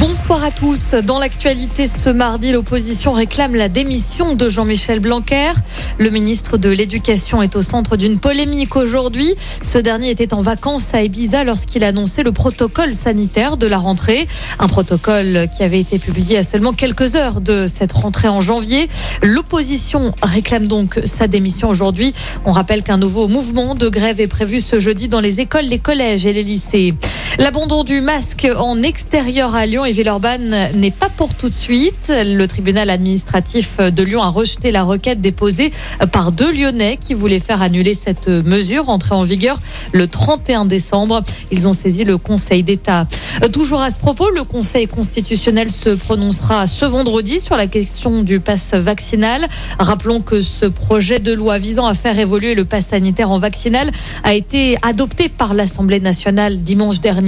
Bonsoir à tous. Dans l'actualité ce mardi, l'opposition réclame la démission de Jean-Michel Blanquer. Le ministre de l'Éducation est au centre d'une polémique aujourd'hui. Ce dernier était en vacances à Ibiza lorsqu'il annonçait le protocole sanitaire de la rentrée. Un protocole qui avait été publié à seulement quelques heures de cette rentrée en janvier. L'opposition réclame donc sa démission aujourd'hui. On rappelle qu'un nouveau mouvement de grève est prévu ce jeudi dans les écoles, les collèges et les lycées. L'abandon du masque en extérieur à Lyon et Villeurbanne n'est pas pour tout de suite. Le tribunal administratif de Lyon a rejeté la requête déposée par deux Lyonnais qui voulaient faire annuler cette mesure entrée en vigueur le 31 décembre. Ils ont saisi le Conseil d'État. Toujours à ce propos, le Conseil constitutionnel se prononcera ce vendredi sur la question du pass vaccinal. Rappelons que ce projet de loi visant à faire évoluer le pass sanitaire en vaccinal a été adopté par l'Assemblée nationale dimanche dernier.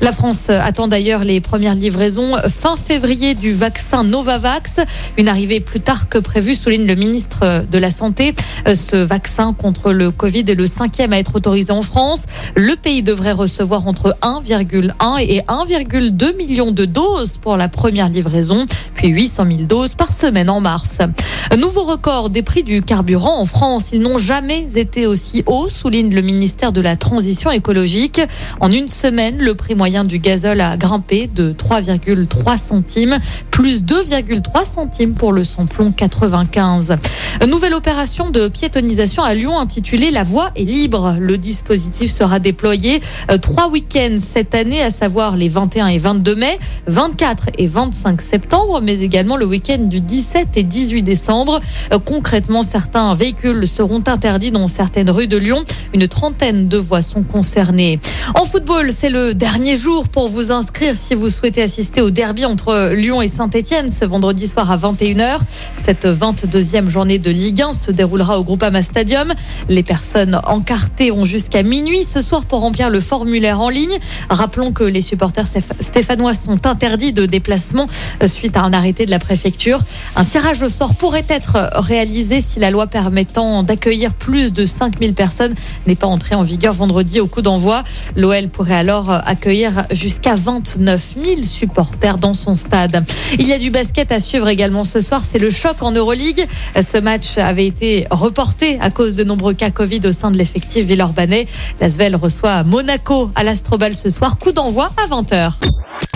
La France attend d'ailleurs les premières livraisons fin février du vaccin Novavax. Une arrivée plus tard que prévu, souligne le ministre de la Santé. Ce vaccin contre le Covid est le cinquième à être autorisé en France. Le pays devrait recevoir entre 1,1 et 1,2 million de doses pour la première livraison, puis 800 000 doses par semaine en mars. Nouveau record des prix du carburant en France. Ils n'ont jamais été aussi hauts, souligne le ministère de la Transition écologique. En une semaine, le prix moyen du gazole a grimpé de 3,3 centimes, plus 2,3 centimes pour le samplon 95. Nouvelle opération de piétonisation à Lyon intitulée La voie est libre. Le dispositif sera déployé euh, trois week-ends cette année, à savoir les 21 et 22 mai, 24 et 25 septembre, mais également le week-end du 17 et 18 décembre. Euh, concrètement, certains véhicules seront interdits dans certaines rues de Lyon. Une trentaine de voies sont concernées. En football, c'est le dernier jour pour vous inscrire si vous souhaitez assister au derby entre Lyon et Saint-Etienne ce vendredi soir à 21h. Cette 22e journée de Ligue 1 se déroulera au Groupama Stadium. Les personnes encartées ont jusqu'à minuit ce soir pour remplir le formulaire en ligne. Rappelons que les supporters stéphanois sont interdits de déplacement suite à un arrêté de la préfecture. Un tirage au sort pourrait être réalisé si la loi permettant d'accueillir plus de 5000 personnes n'est pas entrée en vigueur vendredi au coup d'envoi. L'OL pourrait alors accueillir jusqu'à 29 000 supporters dans son stade. Il y a du basket à suivre également ce soir. C'est le choc en Euroleague. Ce match avait été reporté à cause de nombreux cas Covid au sein de l'effectif villeurbanais. L'Asvel reçoit Monaco à l'Astrobal ce soir. Coup d'envoi à 20h.